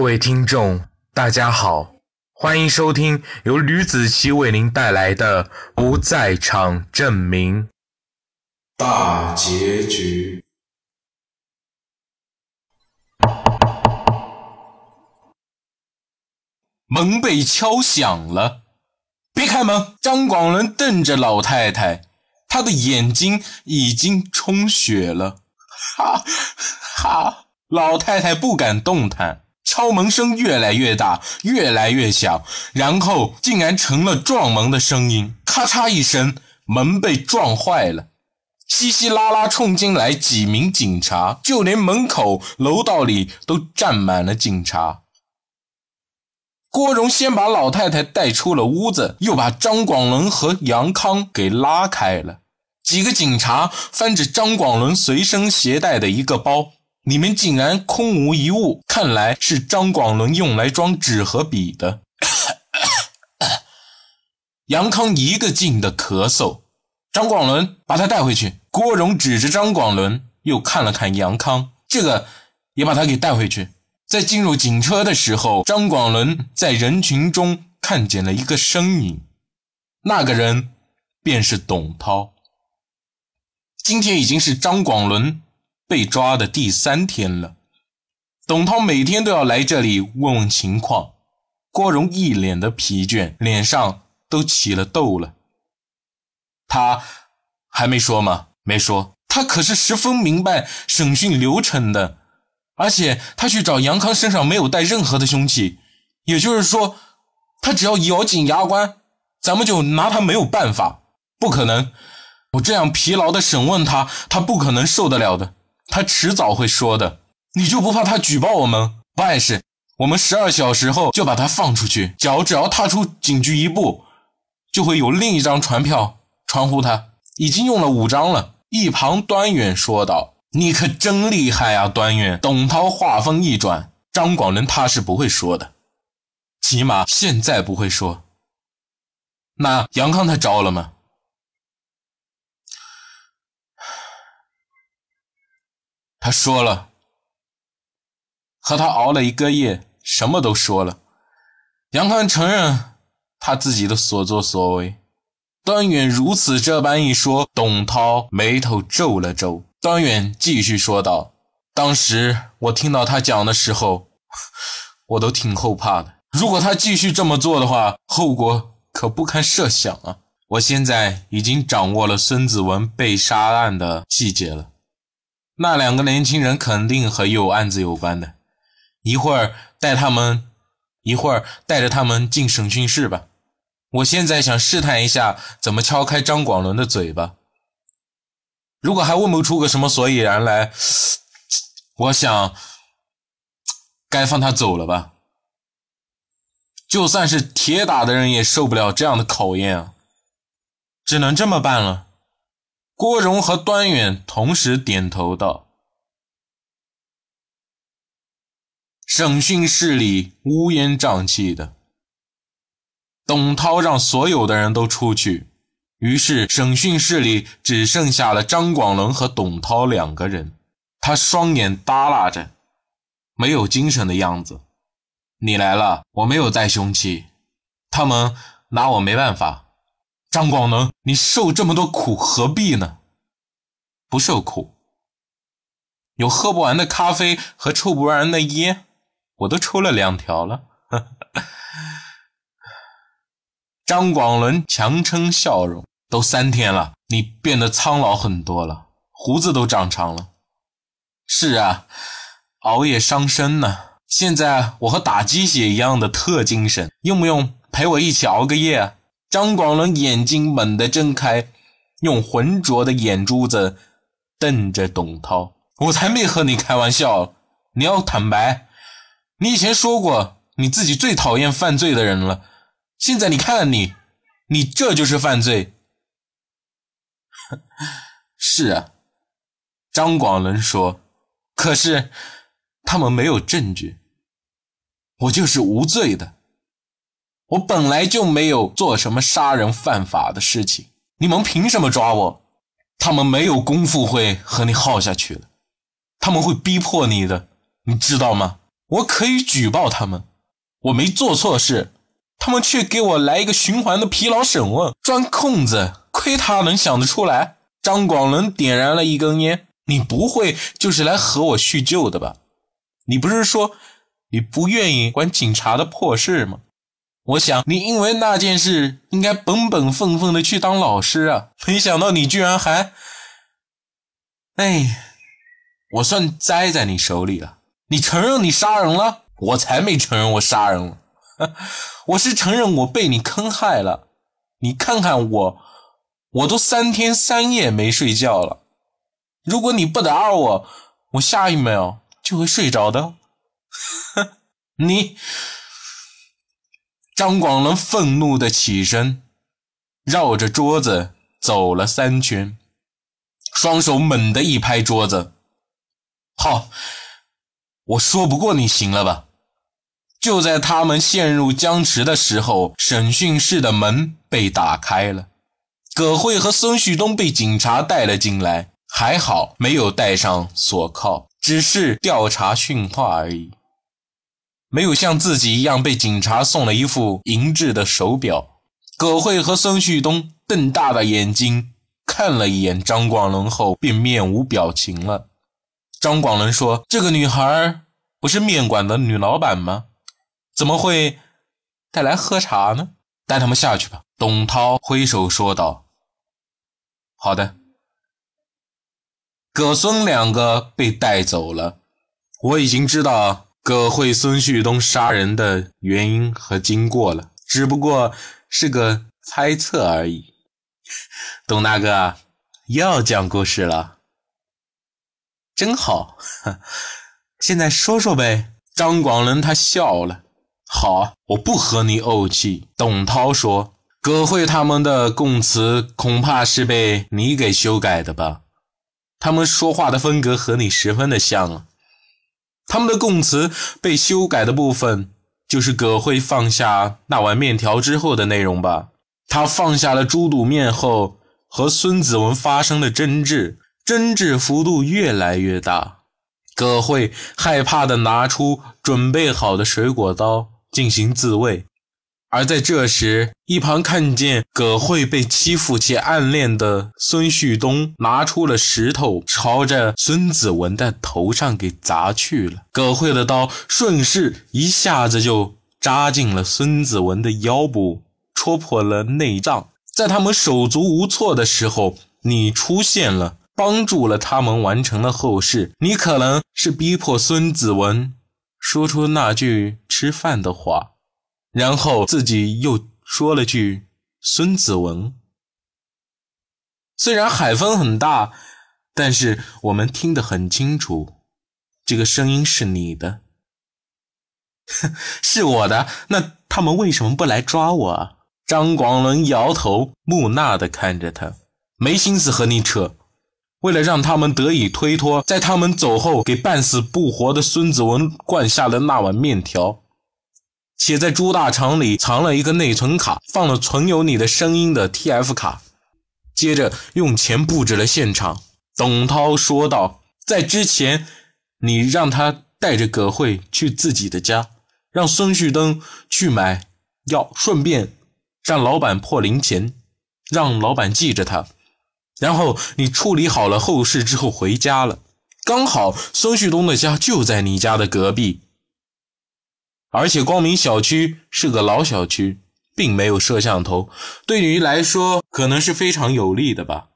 各位听众，大家好，欢迎收听由吕子奇为您带来的《不在场证明》大结局。门被敲响了，别开门！张广伦瞪着老太太，他的眼睛已经充血了。哈，哈！老太太不敢动弹。敲门声越来越大，越来越响，然后竟然成了撞门的声音。咔嚓一声，门被撞坏了，稀稀拉拉冲进来几名警察，就连门口楼道里都站满了警察。郭荣先把老太太带出了屋子，又把张广伦和杨康给拉开了。几个警察翻着张广伦随身携带的一个包，里面竟然空无一物，看来是张广伦用来装纸和笔的。杨康一个劲的咳嗽。张广伦，把他带回去。郭荣指着张广伦，又看了看杨康，这个也把他给带回去。在进入警车的时候，张广伦在人群中看见了一个身影，那个人便是董涛。今天已经是张广伦被抓的第三天了，董涛每天都要来这里问问情况。郭荣一脸的疲倦，脸上都起了痘了。他还没说吗？没说。他可是十分明白审讯流程的。而且他去找杨康身上没有带任何的凶器，也就是说，他只要咬紧牙关，咱们就拿他没有办法。不可能，我这样疲劳的审问他，他不可能受得了的。他迟早会说的。你就不怕他举报我们？不碍事，我们十二小时后就把他放出去。脚只要踏出警局一步，就会有另一张传票传呼他。已经用了五张了。一旁端远说道。你可真厉害啊，端远！董涛话锋一转，张广伦他是不会说的，起码现在不会说。那杨康他招了吗？他说了，和他熬了一个夜，什么都说了。杨康承认他自己的所作所为。端远如此这般一说，董涛眉头皱了皱。端远继续说道：“当时我听到他讲的时候，我都挺后怕的。如果他继续这么做的话，后果可不堪设想啊！我现在已经掌握了孙子文被杀案的细节了。那两个年轻人肯定和有案子有关的。一会儿带他们，一会儿带着他们进审讯室吧。我现在想试探一下，怎么敲开张广伦的嘴巴。”如果还问不出个什么所以然来，我想该放他走了吧。就算是铁打的人也受不了这样的考验啊，只能这么办了。郭荣和端远同时点头道：“审讯室里乌烟瘴气的，董涛让所有的人都出去。”于是，审讯室里只剩下了张广伦和董涛两个人。他双眼耷拉着，没有精神的样子。你来了，我没有带凶器，他们拿我没办法。张广伦，你受这么多苦何必呢？不受苦，有喝不完的咖啡和抽不完的烟，我都抽了两条了。张广伦强撑笑容。都三天了，你变得苍老很多了，胡子都长长了。是啊，熬夜伤身呢。现在我和打鸡血一样的特精神，用不用陪我一起熬个夜？张广伦眼睛猛地睁开，用浑浊的眼珠子瞪着董涛。我才没和你开玩笑，你要坦白。你以前说过你自己最讨厌犯罪的人了，现在你看你，你这就是犯罪。是啊，张广伦说：“可是他们没有证据，我就是无罪的。我本来就没有做什么杀人犯法的事情，你们凭什么抓我？他们没有功夫会和你耗下去的，他们会逼迫你的，你知道吗？我可以举报他们，我没做错事，他们却给我来一个循环的疲劳审问，钻空子，亏他能想得出来。张广伦点燃了一根烟，你不会就是来和我叙旧的吧？你不是说你不愿意管警察的破事吗？我想你因为那件事应该本本分分的去当老师啊，没想到你居然还……哎，我算栽在你手里了。你承认你杀人了？我才没承认我杀人了，我是承认我被你坑害了。你看看我，我都三天三夜没睡觉了。如果你不打扰我，我下一秒就会睡着的。你。张广伦愤怒的起身，绕着桌子走了三圈，双手猛地一拍桌子：“好，我说不过你，行了吧？”就在他们陷入僵持的时候，审讯室的门被打开了，葛慧和孙旭东被警察带了进来，还好没有带上锁铐，只是调查训话而已。没有像自己一样被警察送了一副银质的手表。葛慧和孙旭东瞪大的眼睛看了一眼张广伦后，便面无表情了。张广伦说：“这个女孩不是面馆的女老板吗？怎么会带来喝茶呢？带他们下去吧。”董涛挥手说道：“好的。”葛孙两个被带走了。我已经知道。葛慧、孙旭东杀人的原因和经过了，只不过是个猜测而已。董大哥又要讲故事了，真好。现在说说呗。张广伦他笑了。好，我不和你怄气。董涛说：“葛慧他们的供词恐怕是被你给修改的吧？他们说话的风格和你十分的像啊。”他们的供词被修改的部分，就是葛慧放下那碗面条之后的内容吧？他放下了猪肚面后，和孙子文发生了争执，争执幅度越来越大。葛慧害怕的拿出准备好的水果刀进行自卫。而在这时，一旁看见葛慧被欺负且暗恋的孙旭东拿出了石头，朝着孙子文的头上给砸去了。葛慧的刀顺势一下子就扎进了孙子文的腰部，戳破了内脏。在他们手足无措的时候，你出现了，帮助了他们完成了后事。你可能是逼迫孙子文说出那句吃饭的话。然后自己又说了句“孙子文”，虽然海风很大，但是我们听得很清楚，这个声音是你的，是我的。那他们为什么不来抓我？啊？张广伦摇头，木讷地看着他，没心思和你扯。为了让他们得以推脱，在他们走后给半死不活的孙子文灌下了那碗面条。且在猪大肠里藏了一个内存卡，放了存有你的声音的 TF 卡。接着用钱布置了现场。董涛说道：“在之前，你让他带着葛慧去自己的家，让孙旭东去买药，顺便让老板破零钱，让老板记着他。然后你处理好了后事之后回家了，刚好孙旭东的家就在你家的隔壁。”而且光明小区是个老小区，并没有摄像头，对于来说可能是非常有利的吧。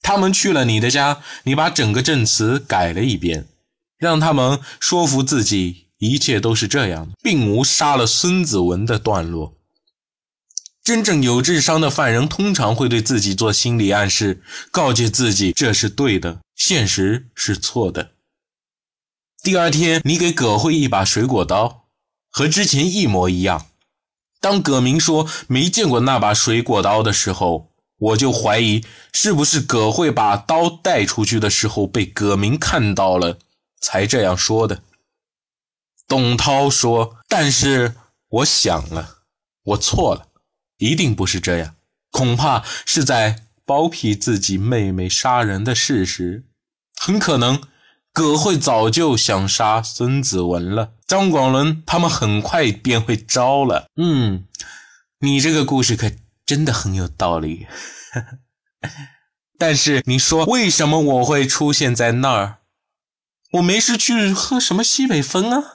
他们去了你的家，你把整个证词改了一遍，让他们说服自己一切都是这样，并无杀了孙子文的段落。真正有智商的犯人通常会对自己做心理暗示，告诫自己这是对的，现实是错的。第二天，你给葛慧一把水果刀，和之前一模一样。当葛明说没见过那把水果刀的时候，我就怀疑是不是葛慧把刀带出去的时候被葛明看到了，才这样说的。董涛说：“但是我想了，我错了，一定不是这样，恐怕是在包庇自己妹妹杀人的事实，很可能。”葛慧早就想杀孙子文了。张广伦他们很快便会招了。嗯，你这个故事可真的很有道理。但是你说为什么我会出现在那儿？我没事去喝什么西北风啊？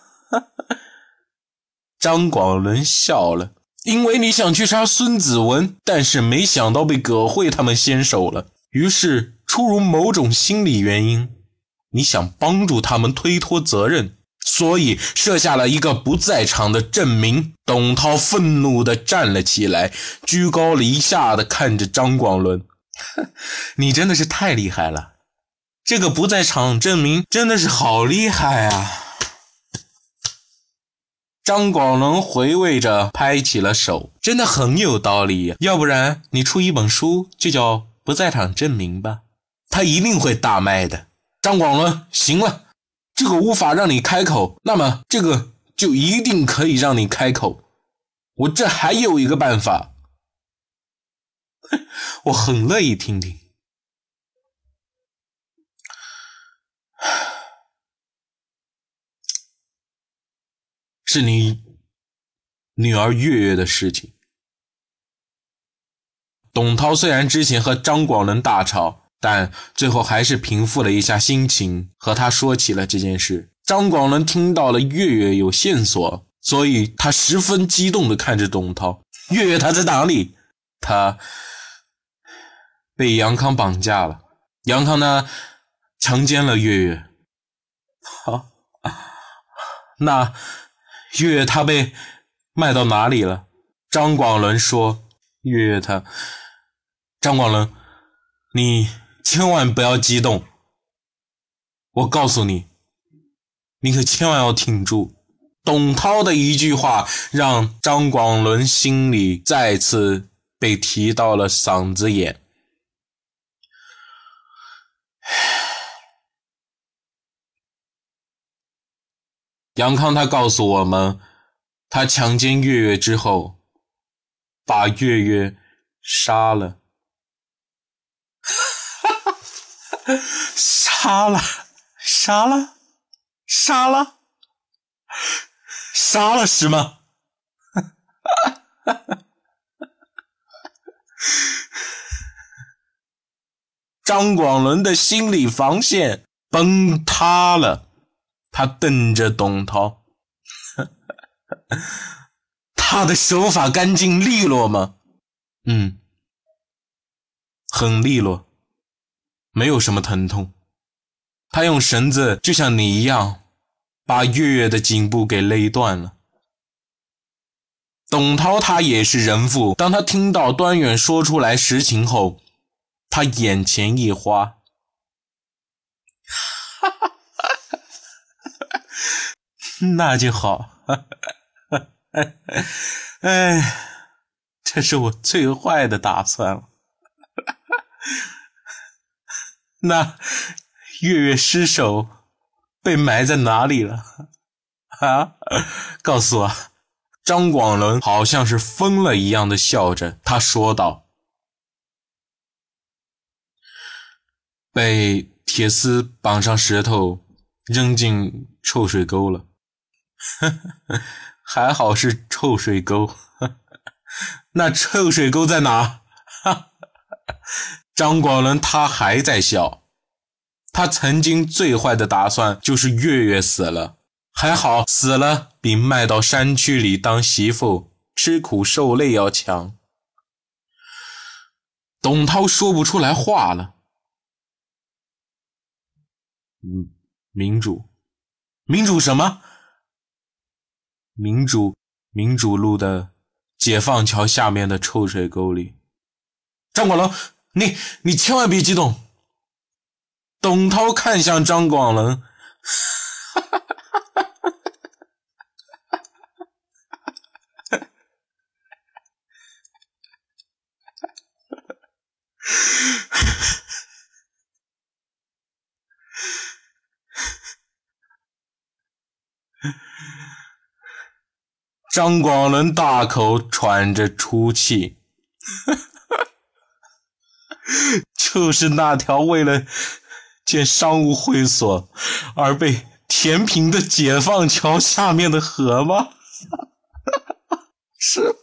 张广伦笑了，因为你想去杀孙子文，但是没想到被葛慧他们先手了。于是出于某种心理原因，你想帮助他们推脱责任，所以设下了一个不在场的证明。董涛愤怒地站了起来，居高临下地看着张广伦。你真的是太厉害了，这个不在场证明真的是好厉害啊！张广伦回味着，拍起了手，真的很有道理。要不然你出一本书就叫《不在场证明》吧，他一定会大卖的。张广伦，行了，这个无法让你开口，那么这个就一定可以让你开口。我这还有一个办法。我很乐意听听，是你女儿月月的事情。董涛虽然之前和张广伦大吵，但最后还是平复了一下心情，和他说起了这件事。张广伦听到了月月有线索，所以他十分激动地看着董涛：“月月她在哪里？她？”被杨康绑架了，杨康呢，强奸了月月。好，那月月她被卖到哪里了？张广伦说：“月月她，张广伦，你千万不要激动。我告诉你，你可千万要挺住。”董涛的一句话让张广伦心里再次被提到了嗓子眼。杨康他告诉我们，他强奸月月之后，把月月杀了，杀了，杀了，杀了，杀了是吗？张广伦的心理防线崩塌了。他瞪着董涛，他的手法干净利落吗？嗯，很利落，没有什么疼痛。他用绳子就像你一样，把月月的颈部给勒断了。董涛他也是人父，当他听到端远说出来实情后，他眼前一花。那就好，哎，这是我最坏的打算了。那月月尸首被埋在哪里了？啊，告诉我！张广伦好像是疯了一样的笑着，他说道：“被铁丝绑上石头，扔进臭水沟了。”还好是臭水沟，那臭水沟在哪？张广伦他还在笑，他曾经最坏的打算就是月月死了，还好死了比卖到山区里当媳妇吃苦受累要强。董涛说不出来话了。嗯，民主，民主什么？民主民主路的解放桥下面的臭水沟里，张广伦，你你千万别激动。董涛看向张广伦，哈！张广伦大口喘着粗气，就是那条为了建商务会所而被填平的解放桥下面的河吗？是。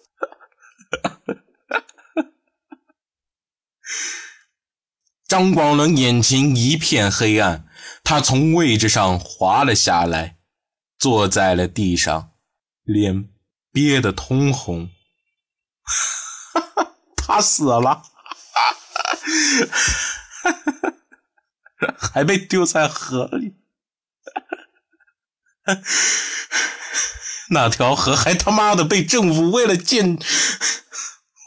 张广伦眼前一片黑暗，他从位置上滑了下来，坐在了地上，脸憋得通红。他死了，哈 还被丢在河里。那条河还他妈的被政府为了建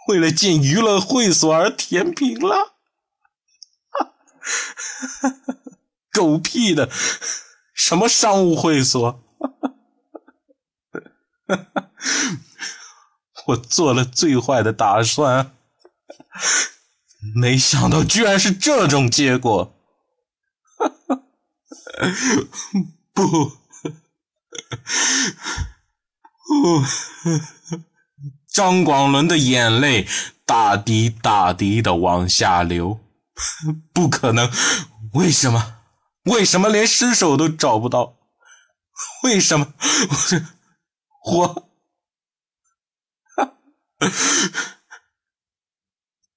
为了建娱乐会所而填平了。狗屁的，什么商务会所？哈我做了最坏的打算，没想到居然是这种结果。不，不，张广伦的眼泪大滴大滴的往下流。不可能！为什么？为什么连尸首都找不到？为什么？我……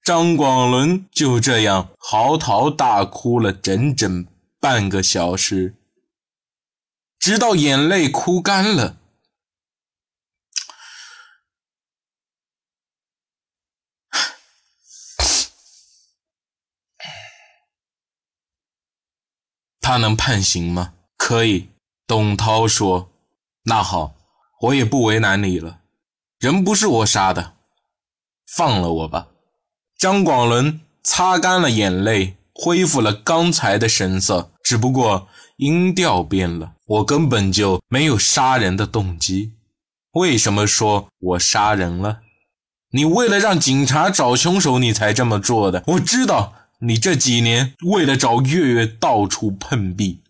张广伦就这样嚎啕大哭了整整半个小时，直到眼泪哭干了。他能判刑吗？可以。董涛说：“那好，我也不为难你了。人不是我杀的，放了我吧。”张广伦擦干了眼泪，恢复了刚才的神色，只不过音调变了。我根本就没有杀人的动机。为什么说我杀人了？你为了让警察找凶手，你才这么做的。我知道。你这几年为了找月月到处碰壁，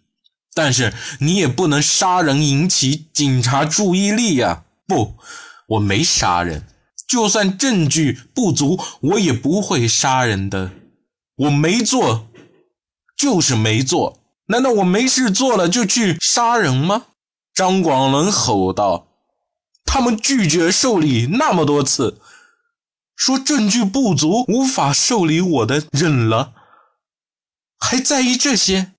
但是你也不能杀人引起警察注意力呀！不，我没杀人，就算证据不足，我也不会杀人的。我没做，就是没做。难道我没事做了就去杀人吗？张广伦吼道：“他们拒绝受理那么多次。”说证据不足，无法受理我的，忍了，还在意这些？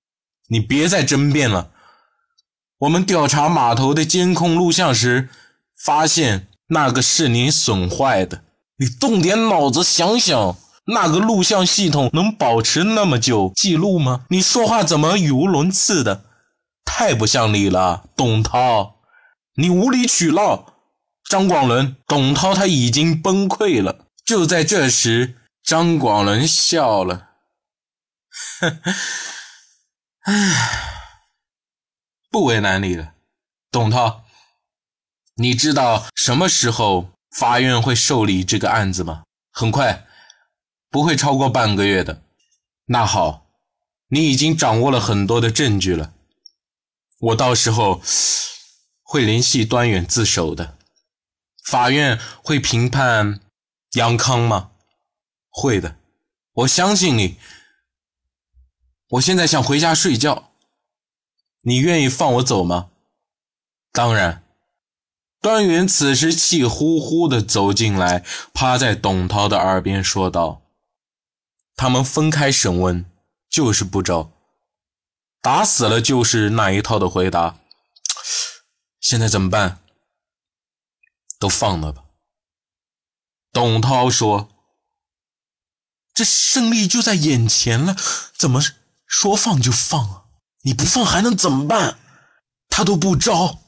你别再争辩了。我们调查码头的监控录像时，发现那个是你损坏的。你动点脑子想想，那个录像系统能保持那么久记录吗？你说话怎么语无伦次的？太不像你了，董涛，你无理取闹。张广伦，董涛他已经崩溃了。就在这时，张广伦笑了，唉，不为难你了，董涛。你知道什么时候法院会受理这个案子吗？很快，不会超过半个月的。那好，你已经掌握了很多的证据了，我到时候会联系端远自首的，法院会评判。杨康吗？会的，我相信你。我现在想回家睡觉，你愿意放我走吗？当然。端云此时气呼呼的走进来，趴在董涛的耳边说道：“他们分开审问，就是不招，打死了就是那一套的回答。现在怎么办？都放了吧。”董涛说：“这胜利就在眼前了，怎么说放就放啊？你不放还能怎么办？他都不招。”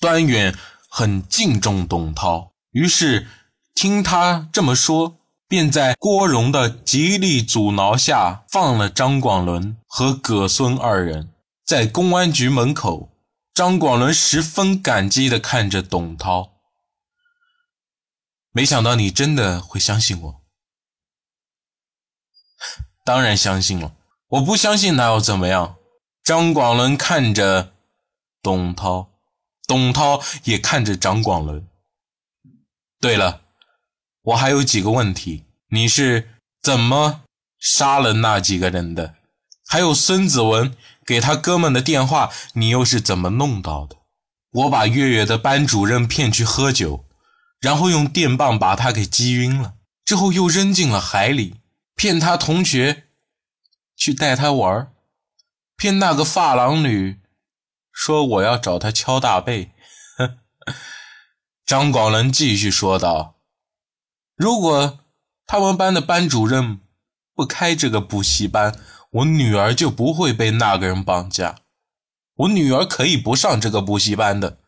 端远很敬重董涛，于是听他这么说，便在郭荣的极力阻挠下，放了张广伦和葛孙二人。在公安局门口，张广伦十分感激地看着董涛。没想到你真的会相信我，当然相信了。我不相信那又怎么样？张广伦看着董涛，董涛也看着张广伦。对了，我还有几个问题：你是怎么杀了那几个人的？还有孙子文给他哥们的电话，你又是怎么弄到的？我把月月的班主任骗去喝酒，然后用电棒把他给击晕了，之后又扔进了海里，骗他同学去带他玩骗那个发廊女说我要找他敲大背。张广伦继续说道：“如果他们班的班主任不开这个补习班，我女儿就不会被那个人绑架。我女儿可以不上这个补习班的，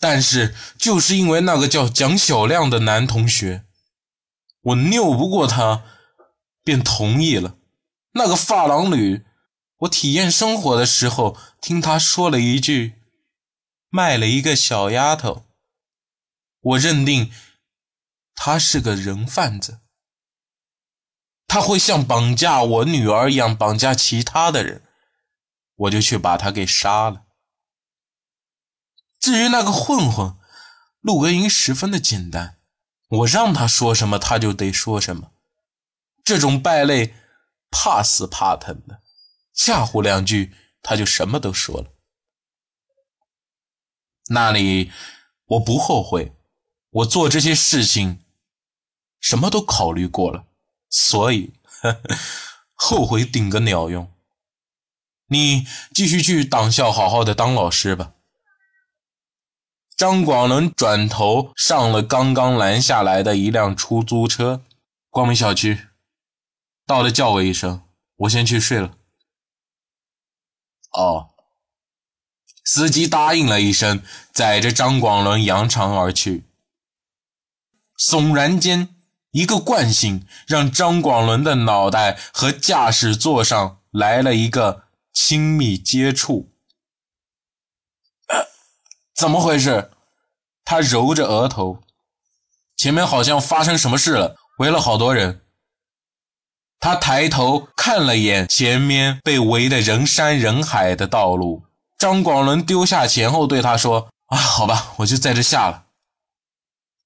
但是就是因为那个叫蒋小亮的男同学，我拗不过他，便同意了。那个发廊女，我体验生活的时候听他说了一句，卖了一个小丫头。”我认定他是个人贩子，他会像绑架我女儿一样绑架其他的人，我就去把他给杀了。至于那个混混陆文英，十分的简单，我让他说什么他就得说什么。这种败类怕死怕疼的，吓唬两句他就什么都说了。那里我不后悔。我做这些事情，什么都考虑过了，所以呵 呵后悔顶个鸟用。你继续去党校好好的当老师吧。张广伦转头上了刚刚拦下来的一辆出租车，光明小区，到了叫我一声，我先去睡了。哦，司机答应了一声，载着张广伦扬长而去。悚然间，一个惯性让张广伦的脑袋和驾驶座上来了一个亲密接触。怎么回事？他揉着额头，前面好像发生什么事了，围了好多人。他抬头看了眼前面被围得人山人海的道路。张广伦丢下钱后对他说：“啊，好吧，我就在这下了。”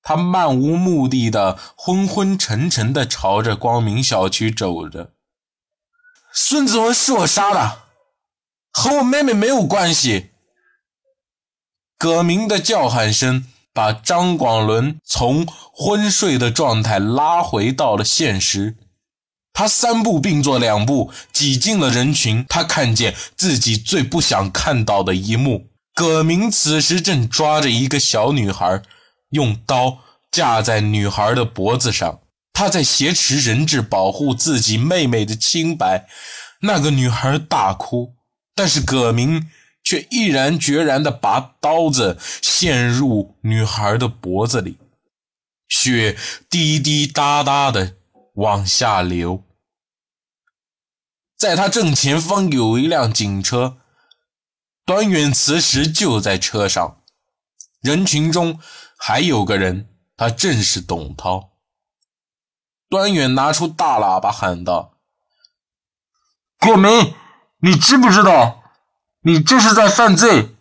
他漫无目的的、昏昏沉沉的朝着光明小区走着。孙子文是我杀的，和我妹妹没有关系。葛明的叫喊声把张广伦从昏睡的状态拉回到了现实。他三步并作两步挤进了人群。他看见自己最不想看到的一幕：葛明此时正抓着一个小女孩。用刀架在女孩的脖子上，他在挟持人质，保护自己妹妹的清白。那个女孩大哭，但是葛明却毅然决然地把刀子陷入女孩的脖子里，血滴滴答答地往下流。在他正前方有一辆警车，端远此时就在车上，人群中。还有个人，他正是董涛。端远拿出大喇叭喊道：“葛明，你知不知道，你这是在犯罪？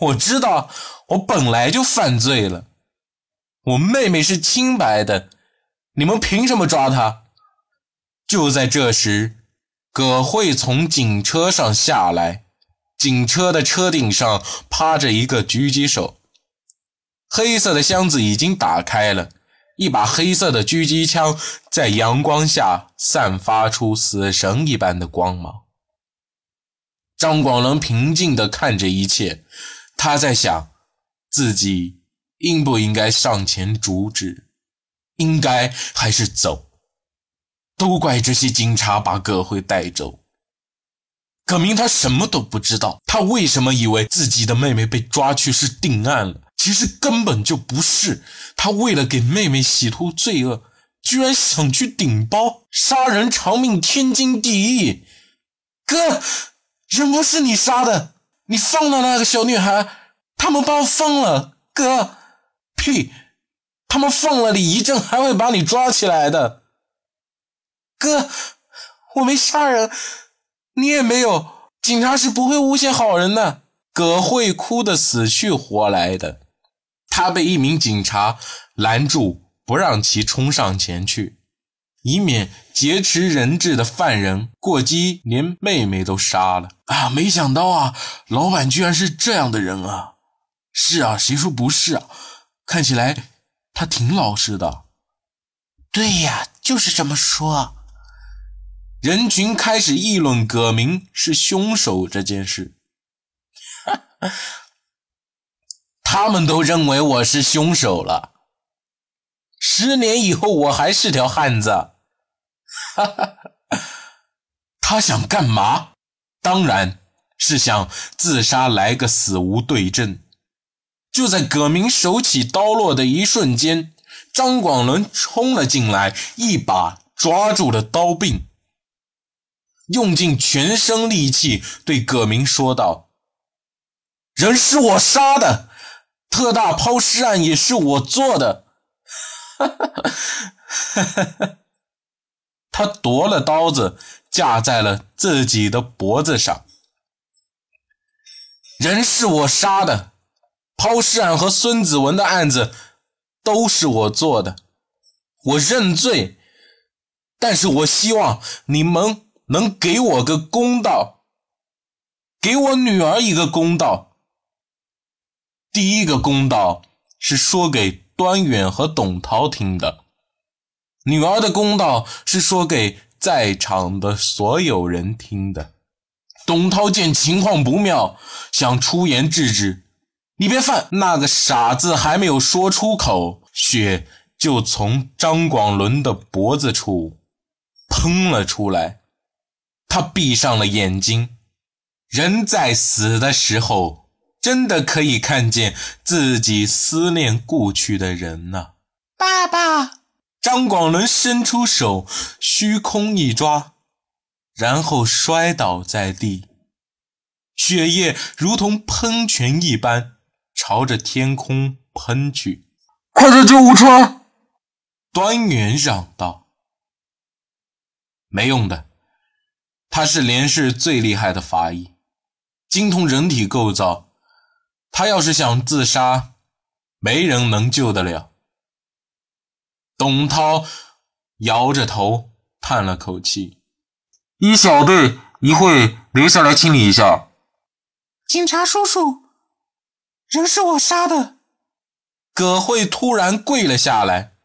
我知道，我本来就犯罪了。我妹妹是清白的，你们凭什么抓她？”就在这时，葛慧从警车上下来，警车的车顶上趴着一个狙击手。黑色的箱子已经打开了，一把黑色的狙击枪在阳光下散发出死神一般的光芒。张广伦平静地看着一切，他在想，自己应不应该上前阻止，应该还是走？都怪这些警察把葛辉带走。葛明他什么都不知道，他为什么以为自己的妹妹被抓去是定案了？其实根本就不是，他为了给妹妹洗脱罪恶，居然想去顶包，杀人偿命，天经地义。哥，人不是你杀的，你放了那个小女孩，他们把我放了。哥，屁，他们放了你一阵，还会把你抓起来的。哥，我没杀人，你也没有，警察是不会诬陷好人的。葛慧哭得死去活来的。他被一名警察拦住，不让其冲上前去。以免劫持人质的犯人过激，连妹妹都杀了啊！没想到啊，老板居然是这样的人啊！是啊，谁说不是啊？看起来他挺老实的。对呀，就是这么说。人群开始议论葛明是凶手这件事。他们都认为我是凶手了。十年以后我还是条汉子。他想干嘛？当然是想自杀来个死无对证。就在葛明手起刀落的一瞬间，张广伦冲了进来，一把抓住了刀柄，用尽全身力气对葛明说道：“人是我杀的，特大抛尸案也是我做的。”他夺了刀子，架在了自己的脖子上。人是我杀的。抛尸案和孙子文的案子都是我做的，我认罪，但是我希望你们能给我个公道，给我女儿一个公道。第一个公道是说给端远和董涛听的，女儿的公道是说给在场的所有人听的。董涛见情况不妙，想出言制止。你别犯那个傻子，还没有说出口，血就从张广伦的脖子处喷了出来。他闭上了眼睛。人在死的时候，真的可以看见自己思念故去的人呢。爸爸，张广伦伸出手，虚空一抓，然后摔倒在地，血液如同喷泉一般。朝着天空喷去！快叫救护车！端元嚷道：“没用的，他是连氏最厉害的法医，精通人体构造。他要是想自杀，没人能救得了。”董涛摇着头叹了口气：“一小队一会留下来清理一下。”警察叔叔。人是我杀的，葛慧突然跪了下来。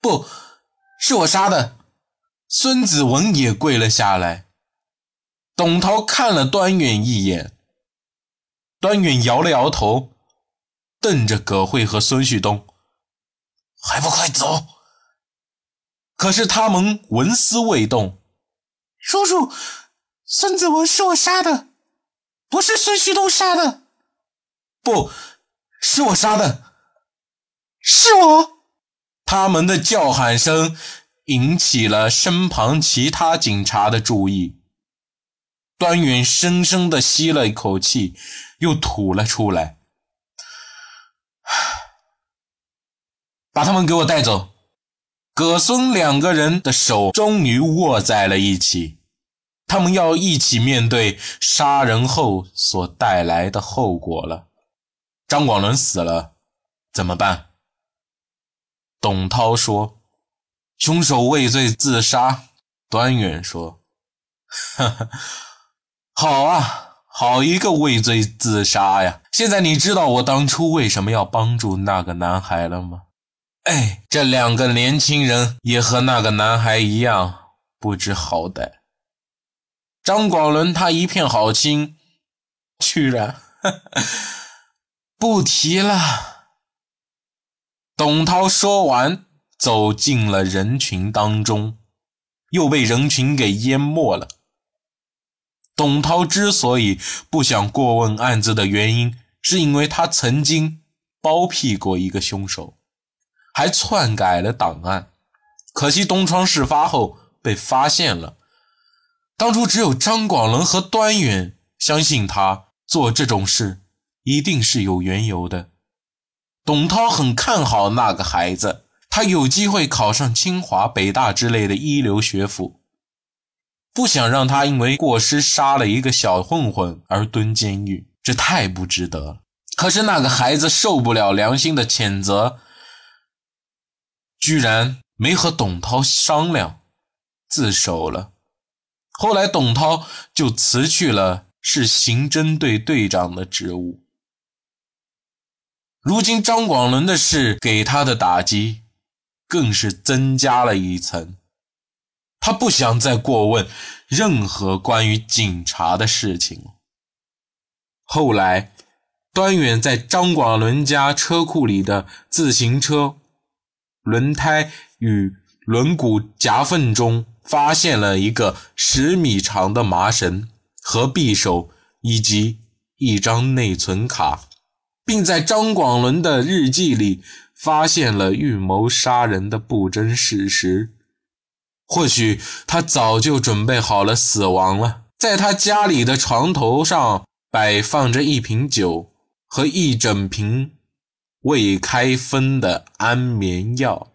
不是我杀的，孙子文也跪了下来。董涛看了端远一眼，端远摇了摇头，瞪着葛慧和孙旭东，还不快走！可是他们纹丝未动。叔叔，孙子文是我杀的，不是孙旭东杀的。不是我杀的，是我。他们的叫喊声引起了身旁其他警察的注意。端远深深的吸了一口气，又吐了出来。把他们给我带走。葛孙两个人的手终于握在了一起，他们要一起面对杀人后所带来的后果了。张广伦死了，怎么办？董涛说：“凶手畏罪自杀。”端远说：“哈哈，好啊，好一个畏罪自杀呀！现在你知道我当初为什么要帮助那个男孩了吗？哎，这两个年轻人也和那个男孩一样不知好歹。张广伦他一片好心，居然 ……”不提了。董涛说完，走进了人群当中，又被人群给淹没了。董涛之所以不想过问案子的原因，是因为他曾经包庇过一个凶手，还篡改了档案。可惜东窗事发后被发现了。当初只有张广伦和端远相信他做这种事。一定是有缘由的。董涛很看好那个孩子，他有机会考上清华、北大之类的一流学府，不想让他因为过失杀了一个小混混而蹲监狱，这太不值得了。可是那个孩子受不了良心的谴责，居然没和董涛商量，自首了。后来，董涛就辞去了是刑侦队队长的职务。如今，张广伦的事给他的打击更是增加了一层。他不想再过问任何关于警察的事情了。后来，端远在张广伦家车库里的自行车轮胎与轮毂夹缝中发现了一个十米长的麻绳和匕首，以及一张内存卡，并在张广伦的日记里发现了预谋杀人的不真事实。或许他早就准备好了死亡了。在他家里的床头上摆放着一瓶酒和一整瓶未开封的安眠药。